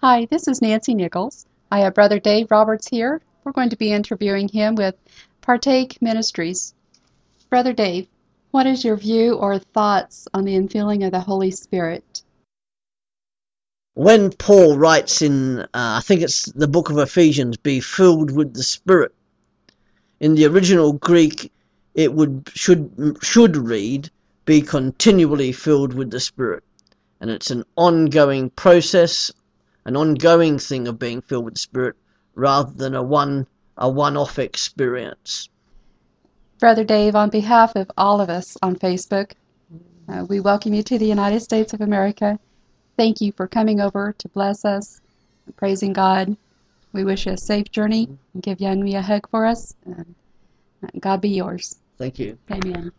Hi, this is Nancy Nichols. I have Brother Dave Roberts here. We're going to be interviewing him with Partake Ministries. Brother Dave, what is your view or thoughts on the infilling of the Holy Spirit? When Paul writes in, uh, I think it's the book of Ephesians, be filled with the Spirit, in the original Greek, it would should should read, be continually filled with the Spirit, and it's an ongoing process, an ongoing thing of being filled with the Spirit, rather than a one a one-off experience. Brother Dave, on behalf of all of us on Facebook, uh, we welcome you to the United States of America. Thank you for coming over to bless us, praising God. We wish you a safe journey and give Yanmi a hug for us. And God be yours. Thank you. Amen.